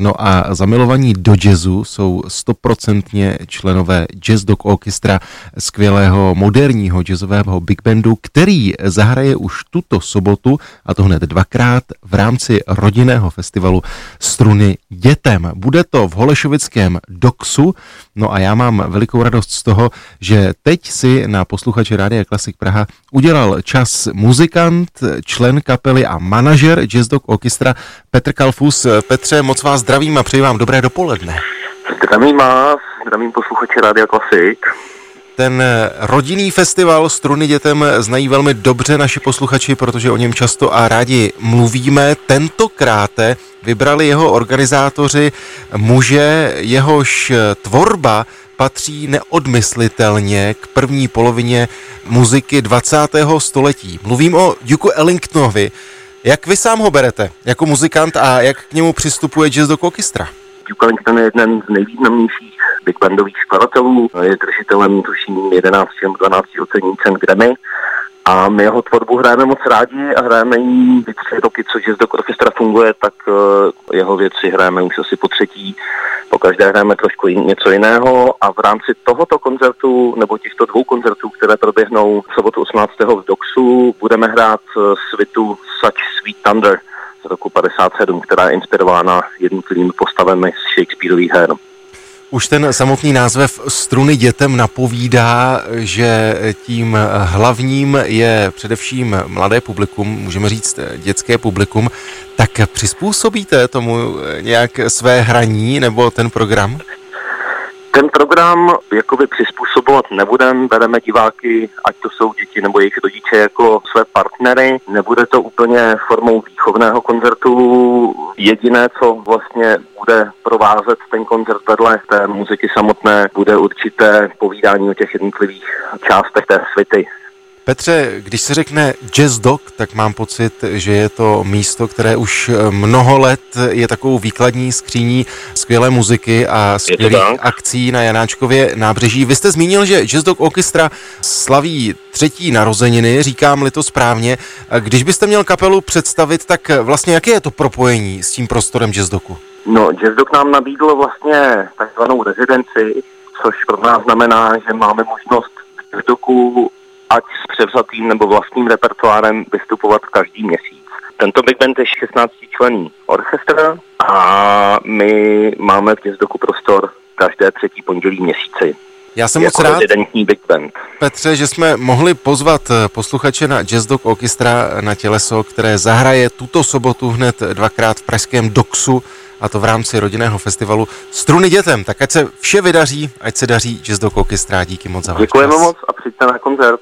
No a zamilovaní do jazzu jsou stoprocentně členové Jazz Dog Orchestra, skvělého moderního jazzového big bandu, který zahraje už tuto sobotu, a to hned dvakrát, v rámci rodinného festivalu Struny dětem. Bude to v Holešovickém Doxu, no a já mám velikou radost z toho, že teď si na posluchače Rádia Klasik Praha udělal čas muzikant, člen kapely a manažer Jazz Dog Orchestra Petr Kalfus. Petře, moc vás zdravím a přeji vám dobré dopoledne. Zdravím vás, zdravím posluchače Rádia Klasik. Ten rodinný festival Struny dětem znají velmi dobře naši posluchači, protože o něm často a rádi mluvíme. Tentokrát vybrali jeho organizátoři muže, jehož tvorba patří neodmyslitelně k první polovině muziky 20. století. Mluvím o Duke Ellingtonovi. Jak vy sám ho berete jako muzikant a jak k němu přistupuje Jazz do Orchestra? Duke Ellington je jeden z nejvýznamnějších big bandových skladatelů, je držitelem tuším 11 nebo 12 ocení cen Grammy a my jeho tvorbu hrajeme moc rádi a hrajeme ji tři roky, co Jazz do Orchestra funguje, tak eh, jeho věci hrajeme už asi po třetí po každé hrajeme trošku něco jiného a v rámci tohoto koncertu nebo těchto dvou koncertů, které proběhnou v sobotu 18. v Doxu, budeme hrát eh, svitu Such Sweet Thunder z roku 57, která je inspirována jednotlivými postavami z Shakespeareových her. Už ten samotný název Struny dětem napovídá, že tím hlavním je především mladé publikum, můžeme říct dětské publikum. Tak přizpůsobíte tomu nějak své hraní nebo ten program? Ten program jakoby přizpůsobovat nebudem, bereme diváky, ať to jsou děti nebo jejich rodiče jako své partnery. Nebude to úplně formou výchovného koncertu. Jediné, co vlastně bude provázet ten koncert vedle té muziky samotné, bude určité povídání o těch jednotlivých částech té svity. Petře, když se řekne Jazz Dog, tak mám pocit, že je to místo, které už eh, mnoho let je takovou výkladní skříní skvělé muziky a skvělých akcí na Janáčkově nábřeží. Vy jste zmínil, že Jazz Dog Orchestra slaví třetí narozeniny, říkám-li to správně. Když byste měl kapelu představit, tak vlastně jaké je to propojení s tím prostorem Jazz Dogu? No, Jazz Dog nám nabídl vlastně takzvanou rezidenci, což pro nás znamená, že máme možnost v Dogu ať převzatým nebo vlastním repertoárem vystupovat každý měsíc. Tento Big Band je 16 člený orchestr a my máme v Jezdoku prostor každé třetí pondělí měsíci. Já jsem jako moc rád, Big Band. Petře, že jsme mohli pozvat eh, posluchače na Jazz Dog Orchestra na těleso, které zahraje tuto sobotu hned dvakrát v pražském Doxu a to v rámci rodinného festivalu Struny dětem. Tak ať se vše vydaří, ať se daří Jazz Dog Orchestra. Díky moc za Děkujeme moc a přijďte na koncert.